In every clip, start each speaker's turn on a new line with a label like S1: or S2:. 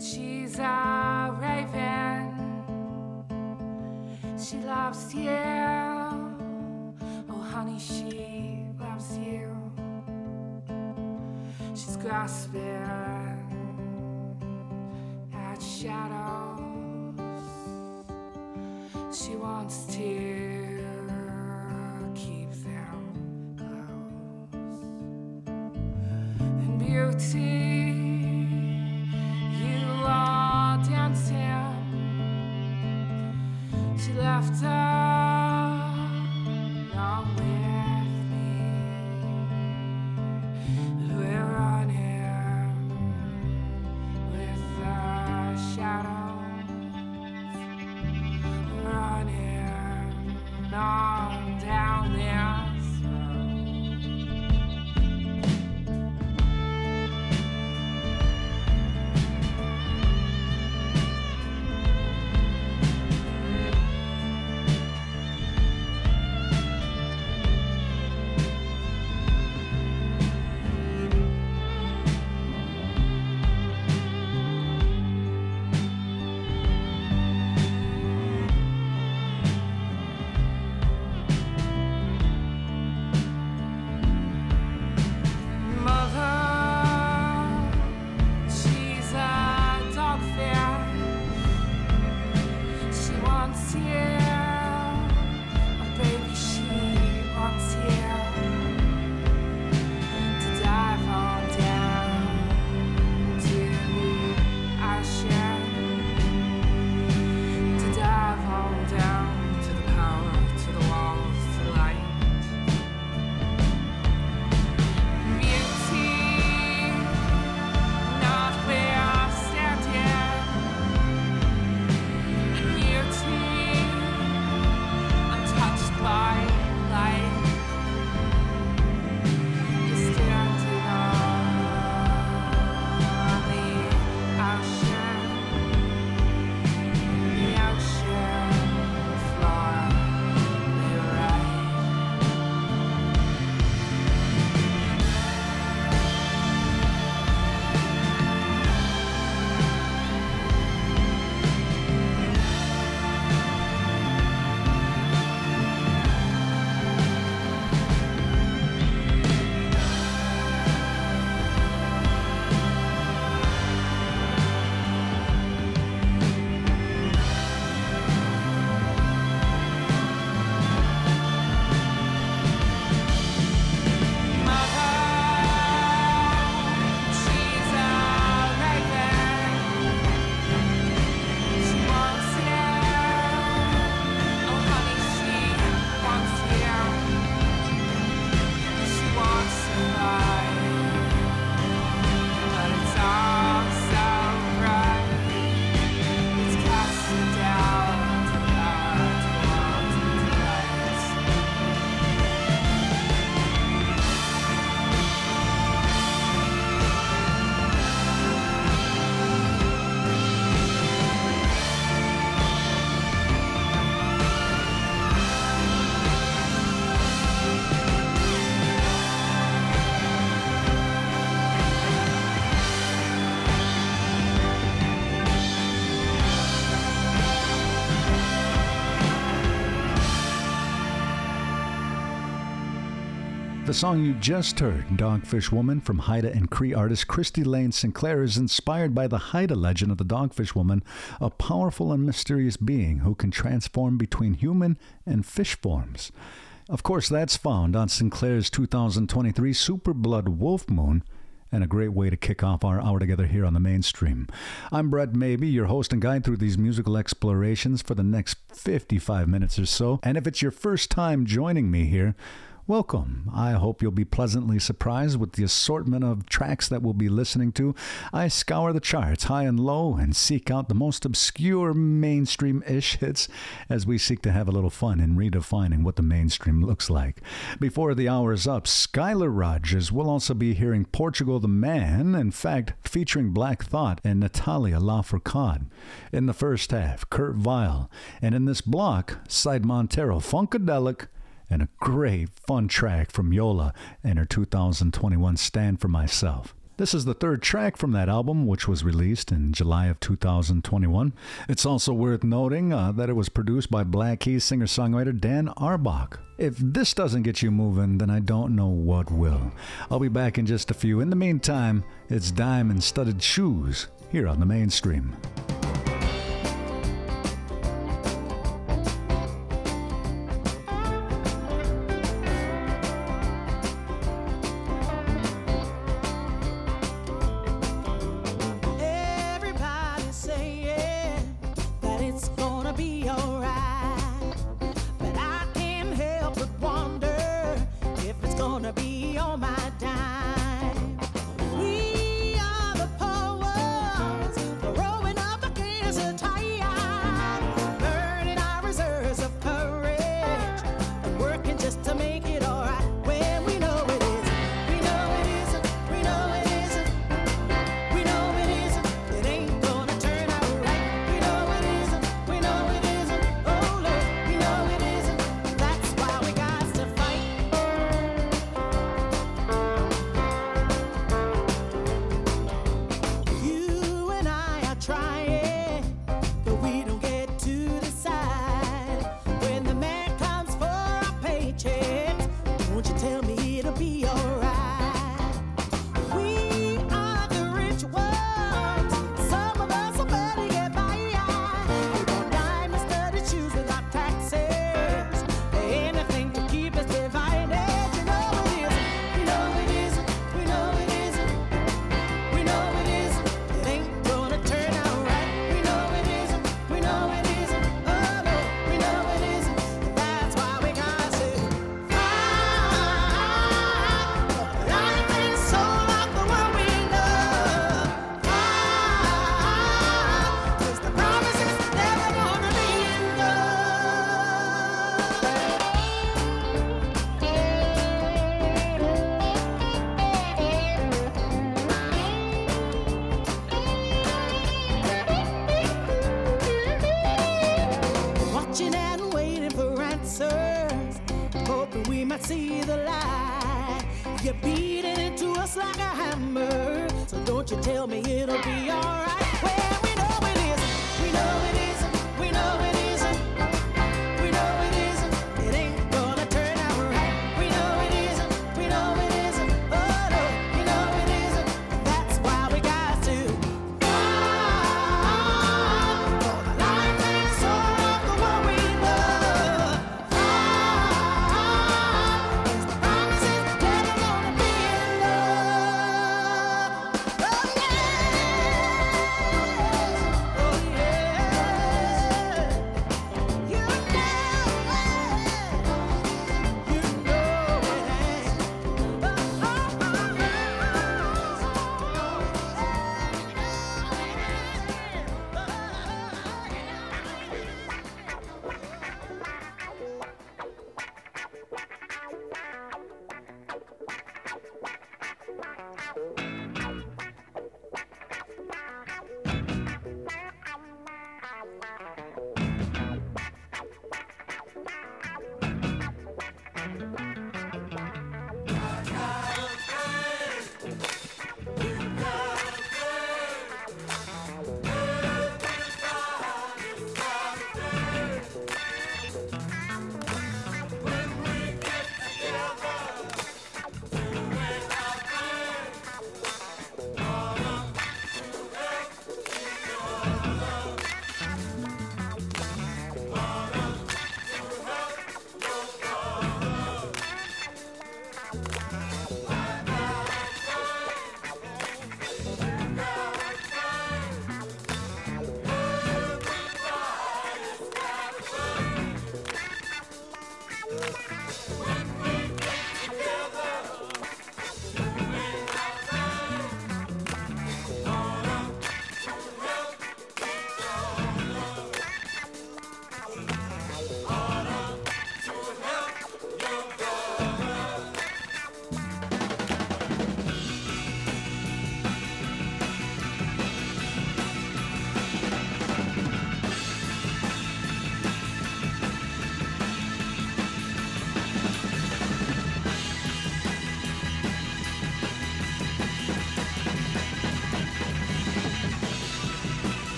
S1: she's a raven. She loves you. Oh, honey, she loves you. She's grasping She The
S2: song you just heard, Dogfish Woman, from Haida and Cree artist Kristi Lane Sinclair, is inspired by the Haida legend of the Dogfish Woman, a powerful and mysterious being who can transform between human and fish forms. Of course, that's found on Sinclair's 2023 Super Blood Wolf Moon, and a great way to kick off our hour together here on the mainstream. I'm Brett Maybe, your host and guide through these musical explorations for the next 55 minutes or so. And if it's your first time joining me here, Welcome. I hope you'll be pleasantly surprised with the assortment of tracks that we'll be listening to. I scour the charts high and low and seek out the most obscure mainstream ish hits as we seek to have a little fun in redefining what the mainstream looks like. Before the hour is up, Skylar Rogers will also be hearing Portugal the Man, in fact, featuring Black Thought and Natalia Lafourcade. In the first half, Kurt Vile, and in this block, Side Montero, Funkadelic and a great fun track from Yola and her 2021 Stand for Myself.
S3: This is the third track from that album, which was released in July of 2021. It's also worth noting uh, that it was produced by Black Keys singer songwriter Dan Auerbach. If this doesn't get you moving, then I don't know what will. I'll be back in just a few. In the meantime, it's Diamond Studded Shoes here on the mainstream.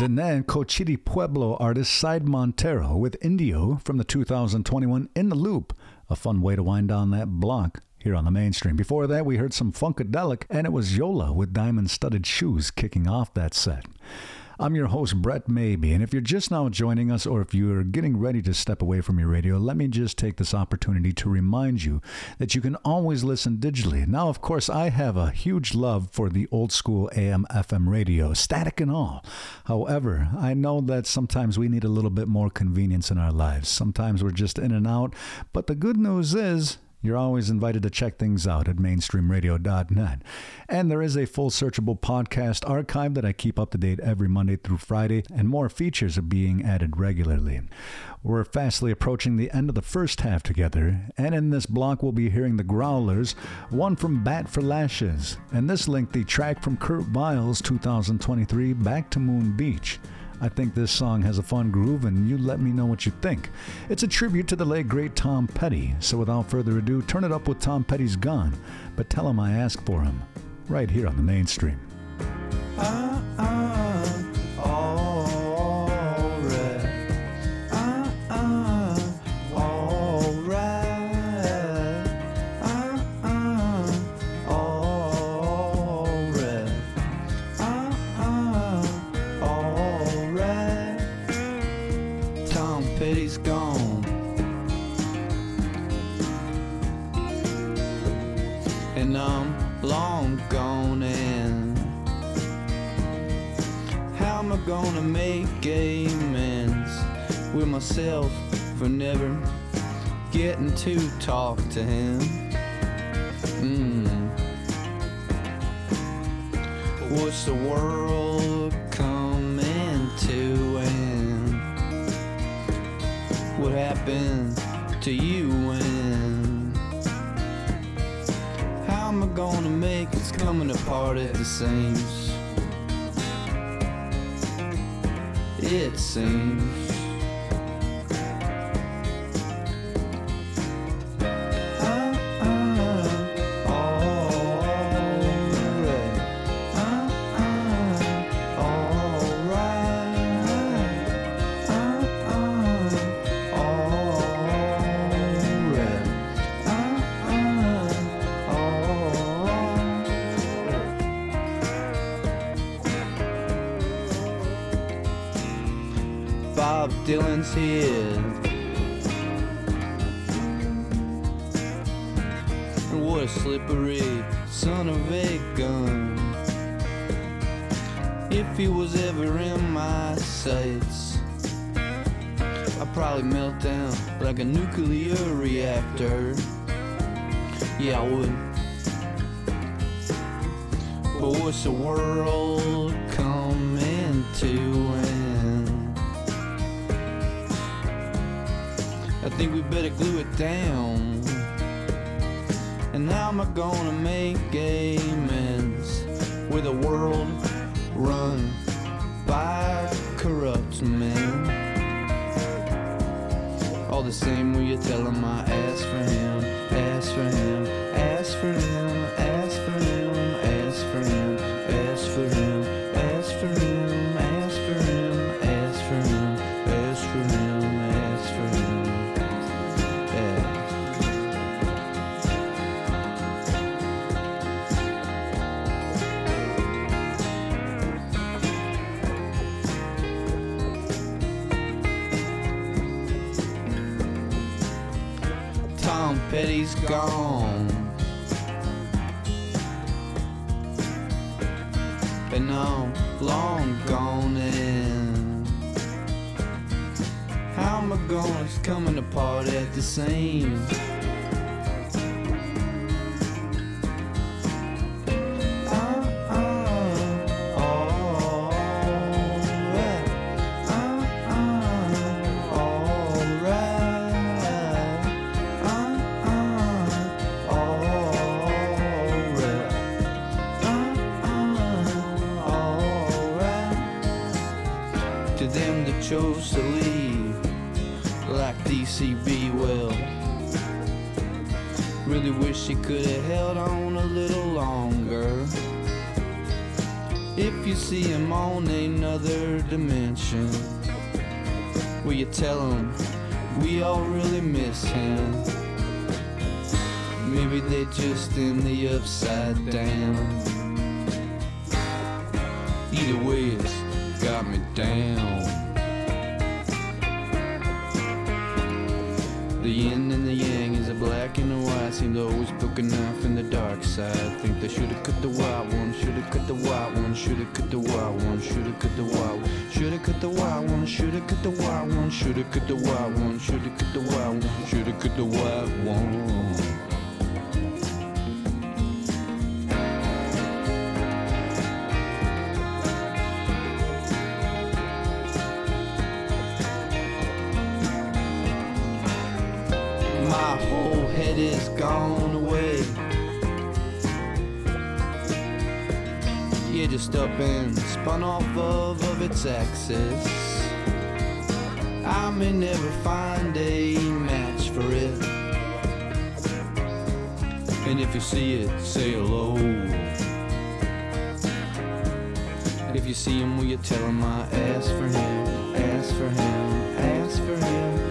S2: Diné Cochiti Pueblo artist Side Montero with Indio from the 2021 In the Loop, a fun way to wind down that block here on the mainstream. Before that, we heard some Funkadelic, and it was Yola with diamond studded shoes kicking off that set. I'm your host, Brett Maybe, and if you're just now joining us or if you're getting ready to step away from your radio, let me just take this opportunity to remind you that you can always listen digitally. Now, of course, I have a huge love for the old school AM FM radio, static and all. However, I know that sometimes we need a little bit more convenience in our lives. Sometimes we're just in and out, but the good news is, you're always invited to check things out at mainstreamradio.net. And there is a full searchable podcast archive that I keep up to date every Monday through Friday, and more features are being added regularly. We're fastly approaching the end of the first half together, and in this block we'll be hearing the Growlers, one from Bat for Lashes, and this lengthy track from Kurt Vile's 2023 Back to Moon Beach. I think this song has a fun groove, and you let me know what you think. It's a tribute to the late great Tom Petty, so without further ado, turn it up with Tom Petty's Gone, but tell him I asked for him, right here on the mainstream.
S4: Uh, uh, gonna make amends with myself for never getting to talk to him? Mm. What's the world coming to and what happened to you and how am I gonna make it's coming apart at the seams? It seems. Bob Dylan's here. What a slippery son of a gun. If he was ever in my sights, I'd probably melt down like a nuclear reactor. Yeah, I would. But what's the world coming to think we better glue it down. And how am I gonna make amends with a world run by corrupt men? All the same, will you tell him I asked for him, How am it's coming apart at the seams? Dimension, will you tell him we all really miss him? Maybe they just in the upside down. Either way, it's got me down. The yin and the yang is a black and a white. Seem to always poke a knife in the dark side. Cut the white one, should've cut the white one, should've cut the white one, should've cut the white one. My whole head is gone away. Yeah, just up and spun off of, of its axis. May never find a match for it. And if you see it, say hello. If you see him, will you tell him I asked for him, asked for him, asked for him,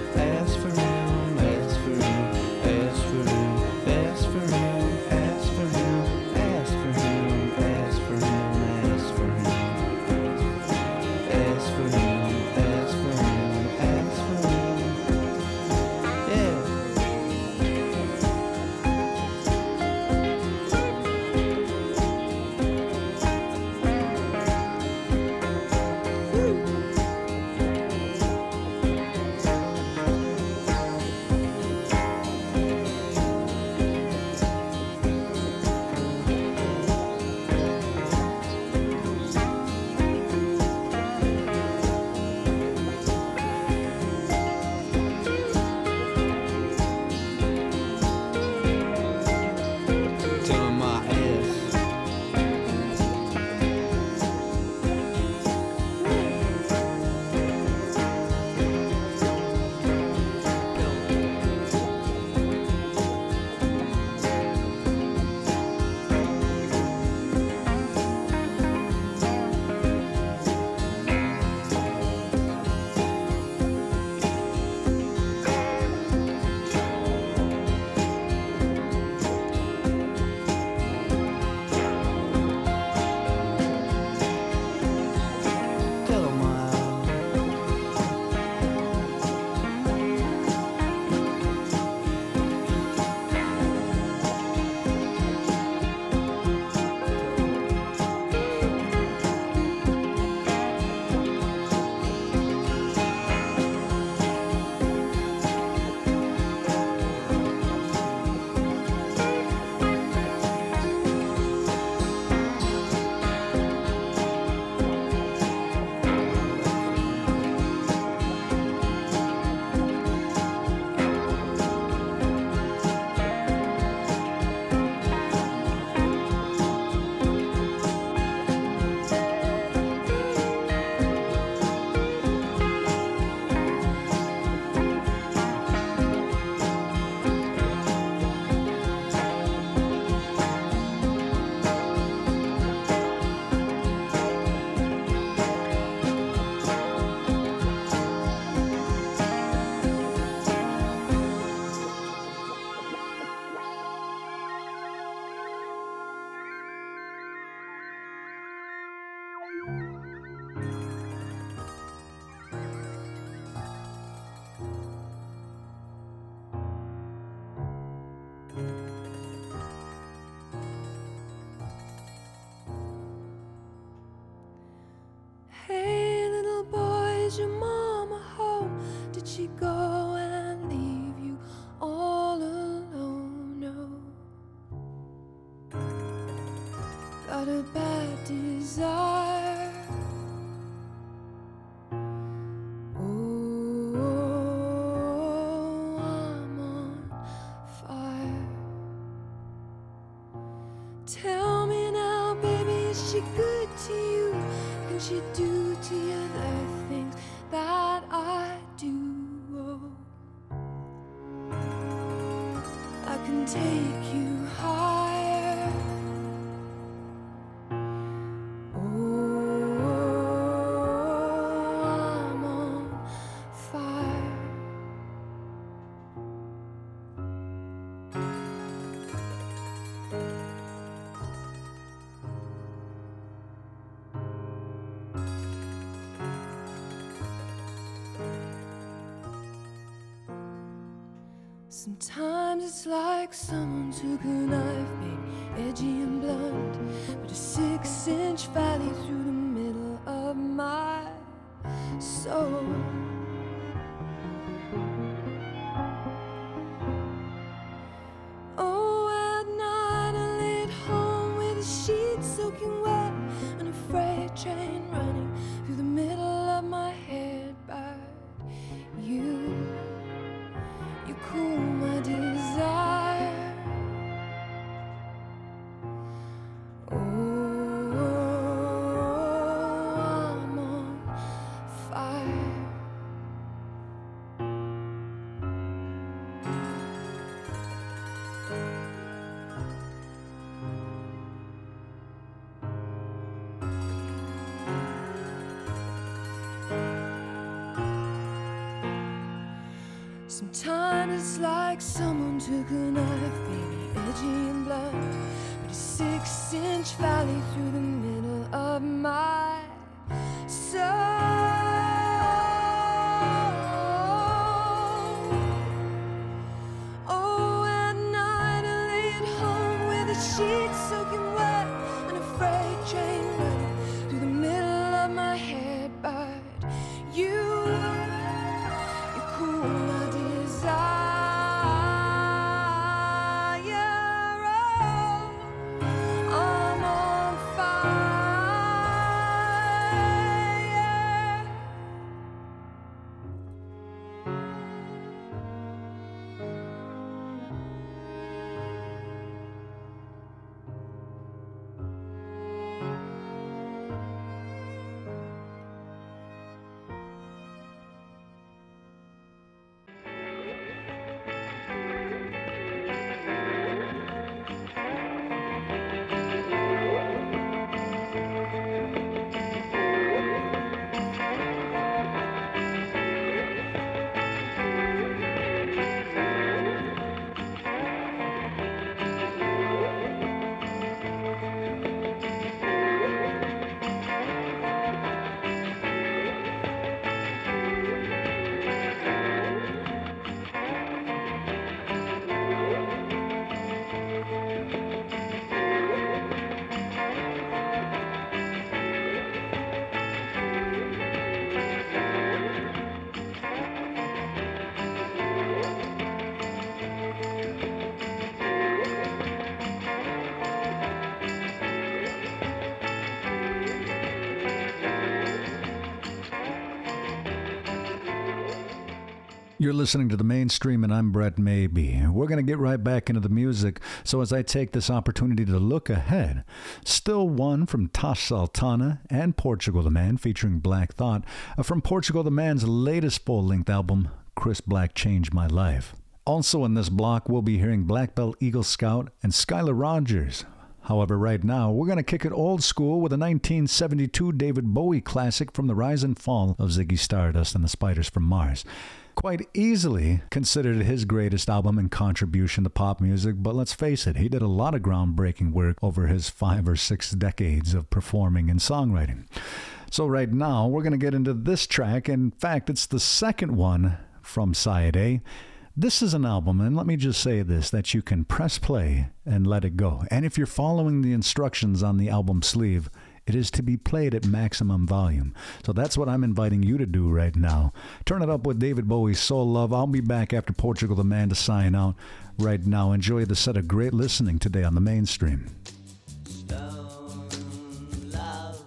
S1: She do to the things that I do? Oh, I can take you higher.
S5: Sometimes it's like someone took a knife, baby, edgy and blunt, but a six inch valley through Sometimes it's like someone took a knife, baby, edgy and blunt, but a six inch valley through the
S2: You're listening to the mainstream, and I'm Brett Maybe. We're going to get right back into the music. So, as I take this opportunity to look ahead, still one from Tash Sultana and Portugal the Man, featuring Black Thought, uh, from Portugal the Man's latest full length album, Chris Black Changed My Life. Also in this block, we'll be hearing Black Belt Eagle Scout and Skylar Rogers. However, right now, we're going to kick it old school with a 1972 David Bowie classic from the rise and fall of Ziggy Stardust and the Spiders from Mars. Quite easily considered his greatest album and contribution to pop music, but let's face it, he did a lot of groundbreaking work over his five or six decades of performing and songwriting. So, right now, we're going to get into this track. In fact, it's the second one from Side A. This is an album, and let me just say this that you can press play and let it go. And if you're following the instructions on the album sleeve, it is to be played at maximum volume. So that's what I'm inviting you to do right now. Turn it up with David Bowie's Soul Love. I'll be back after Portugal the Man to sign out. Right now, enjoy the set of great listening today on the mainstream.
S6: Stone love,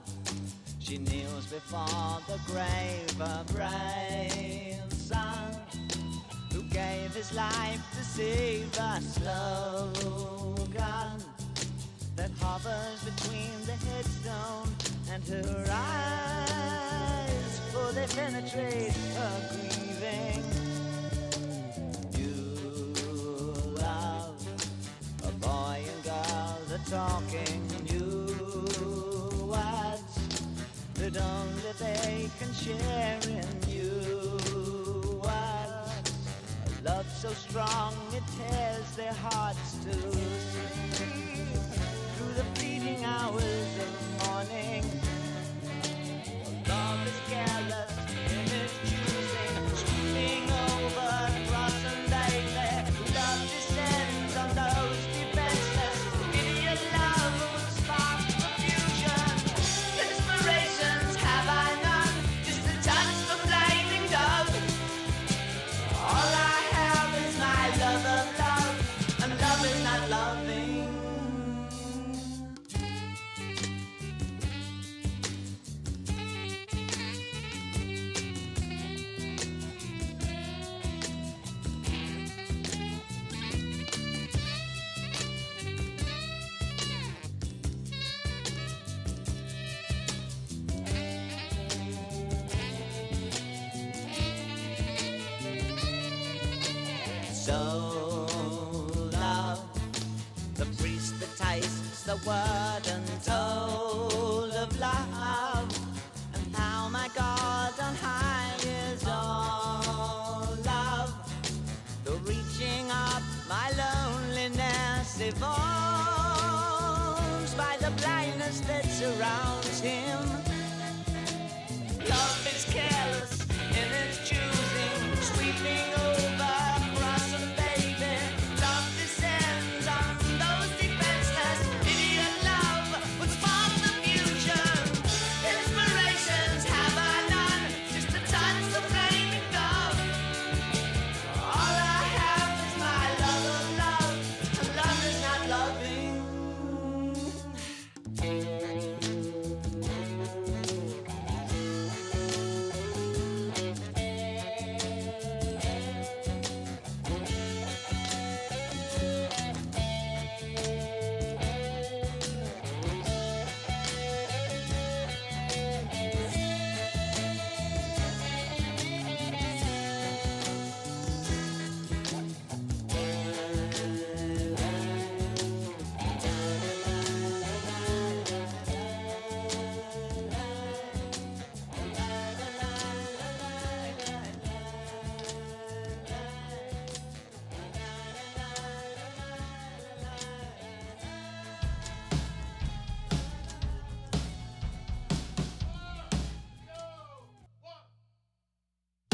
S6: she kneels before the grave of brave son who gave his life to save a slogan that hovers between the and her eyes, for they penetrate her grieving. You love a boy and girl are talking new words that only they can share in you words. A love so strong it tears their hearts to sleep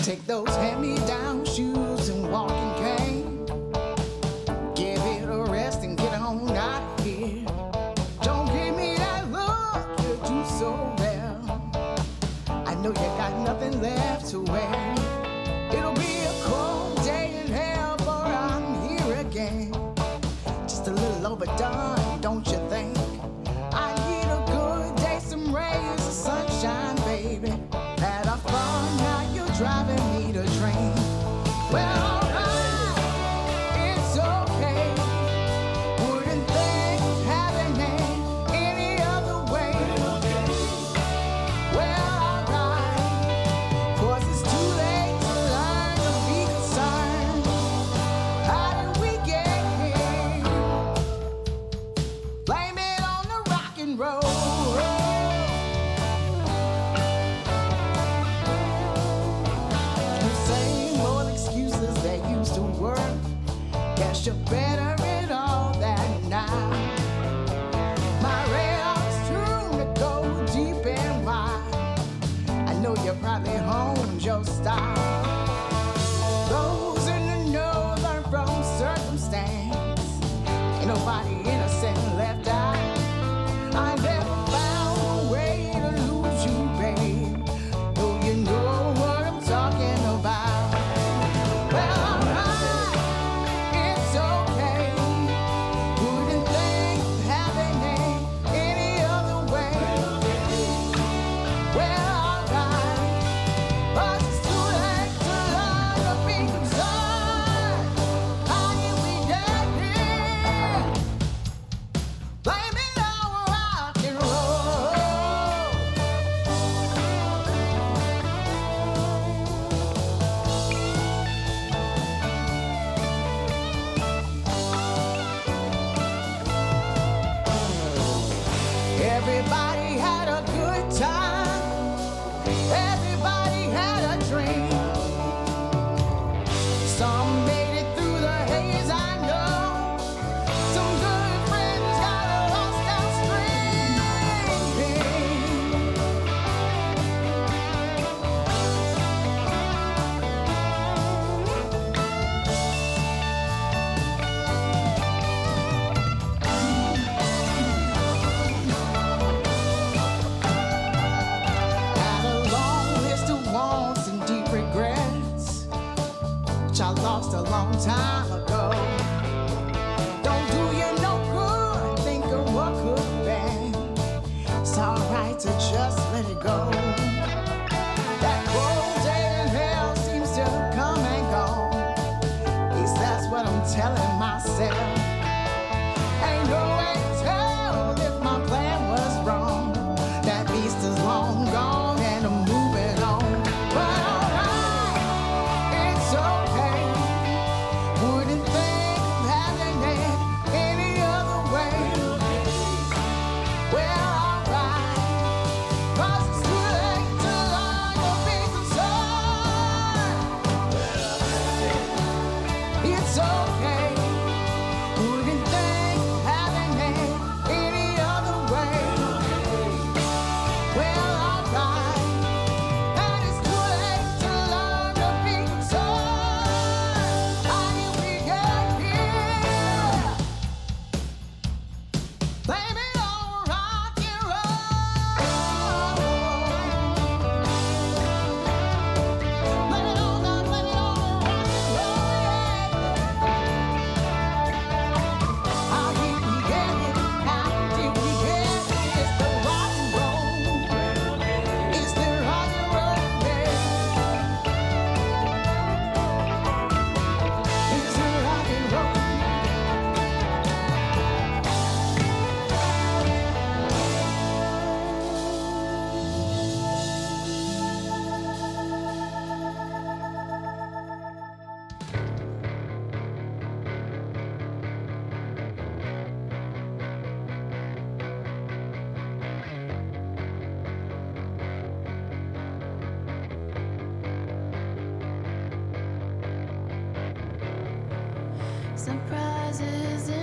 S6: Take those
S3: hand me down shoes and walking cane. Give it a rest and get on out here. Don't give me that look you do so well. I know you got nothing left to wear. It'll be a cold day in hell, for I'm here again. Just a little overdone. You better I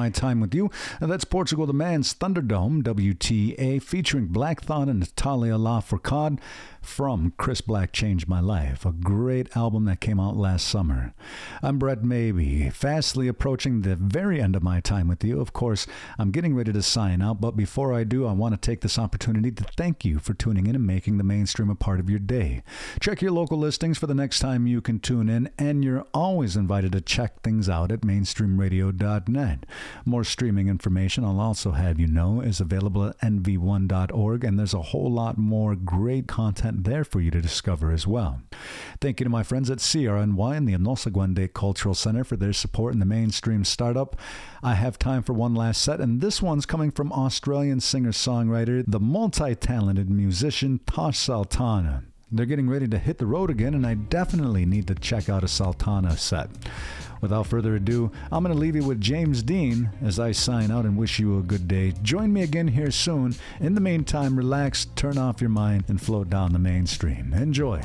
S2: my
S7: time with you. And that's Portugal the Man's Thunderdome, WTA, featuring Black Thought and Natalia Lafourcade from Chris Black Changed My Life, a great album that came out last summer. I'm Brett Maybee, fastly approaching the very end of my time with you. Of course, I'm getting ready to sign out, but before I do, I want to take this opportunity to thank you for tuning in and making the mainstream a part of your day. Check your local listings for the next time you can tune in, and you're always invited to check things out at mainstreamradio.net. More streaming information, I'll also have you know, is available at nv1.org, and there's a whole lot more great content there for you to discover as well. Thank you to my friends at CRNY and the Nosa Guande Cultural Center for their support in the mainstream startup. I have time for one last set, and this one's coming from Australian singer songwriter, the multi talented musician Tash Sultana. They're getting ready to hit the road again, and I definitely need to check out a Sultana set. Without further ado, I'm going to leave you with James Dean as I sign out and wish you a good day. Join me again here soon. In the meantime, relax, turn off your mind, and float down the mainstream. Enjoy.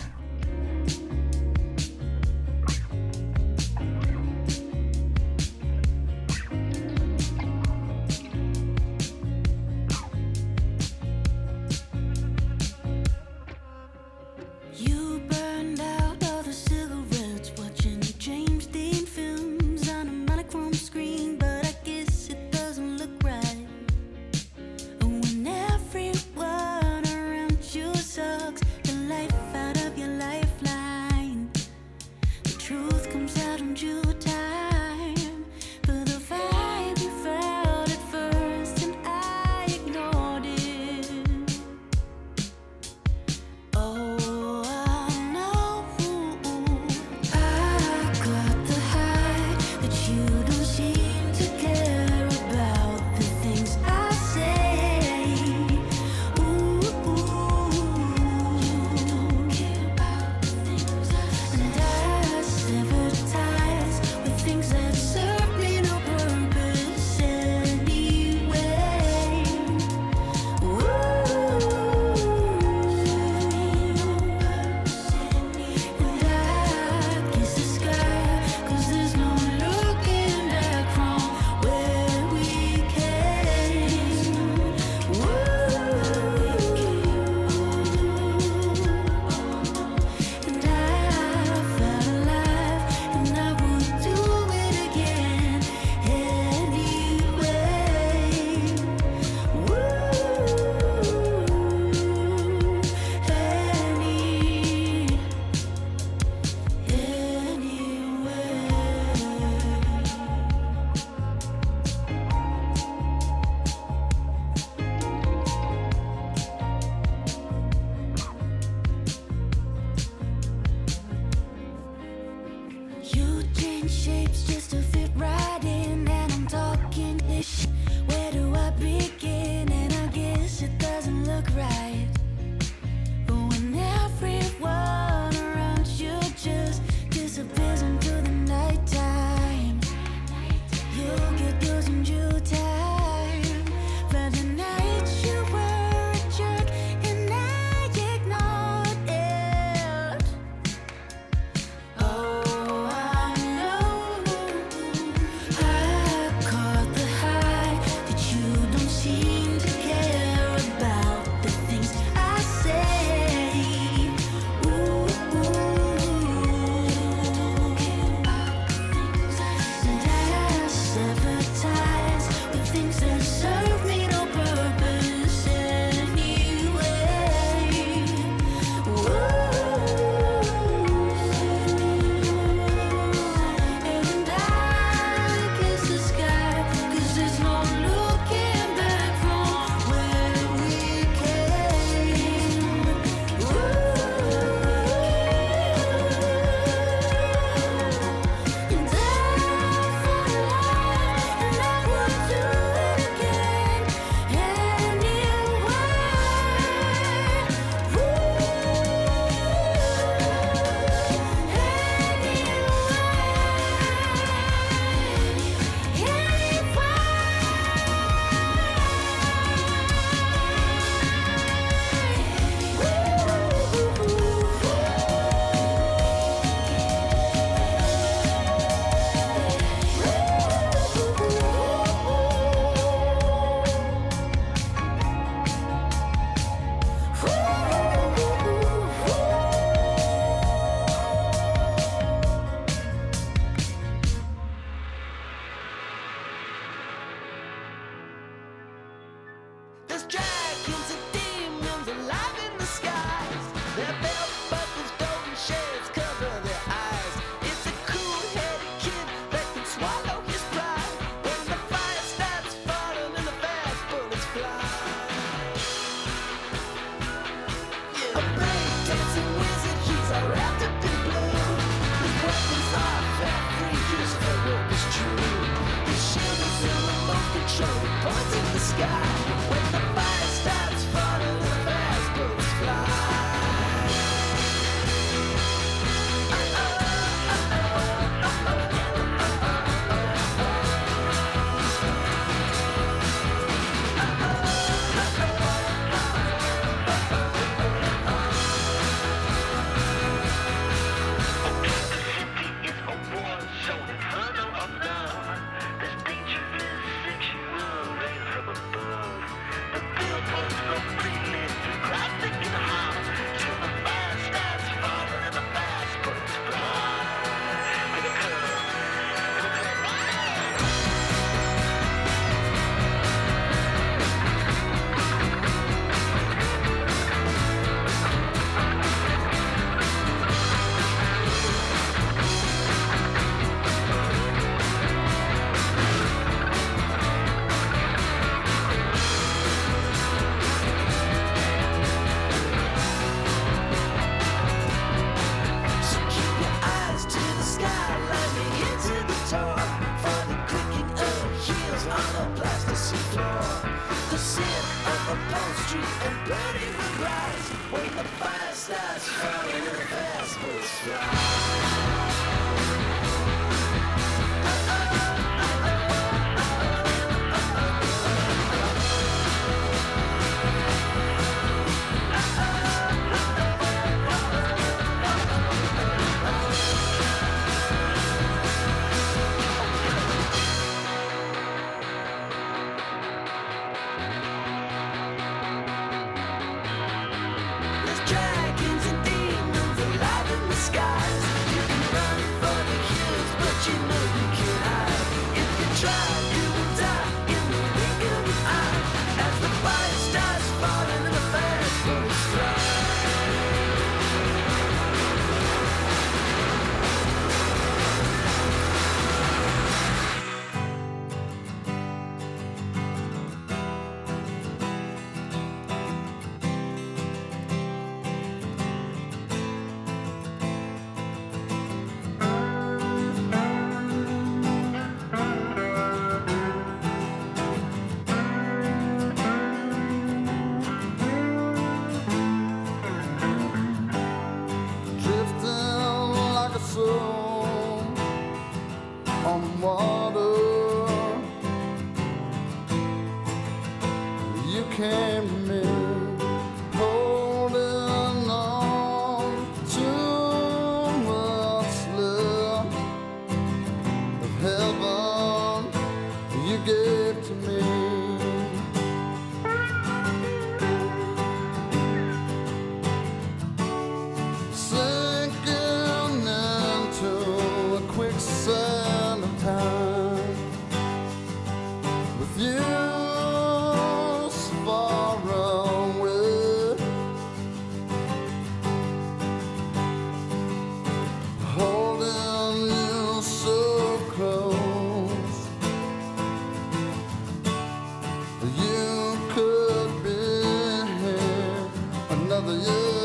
S8: another year.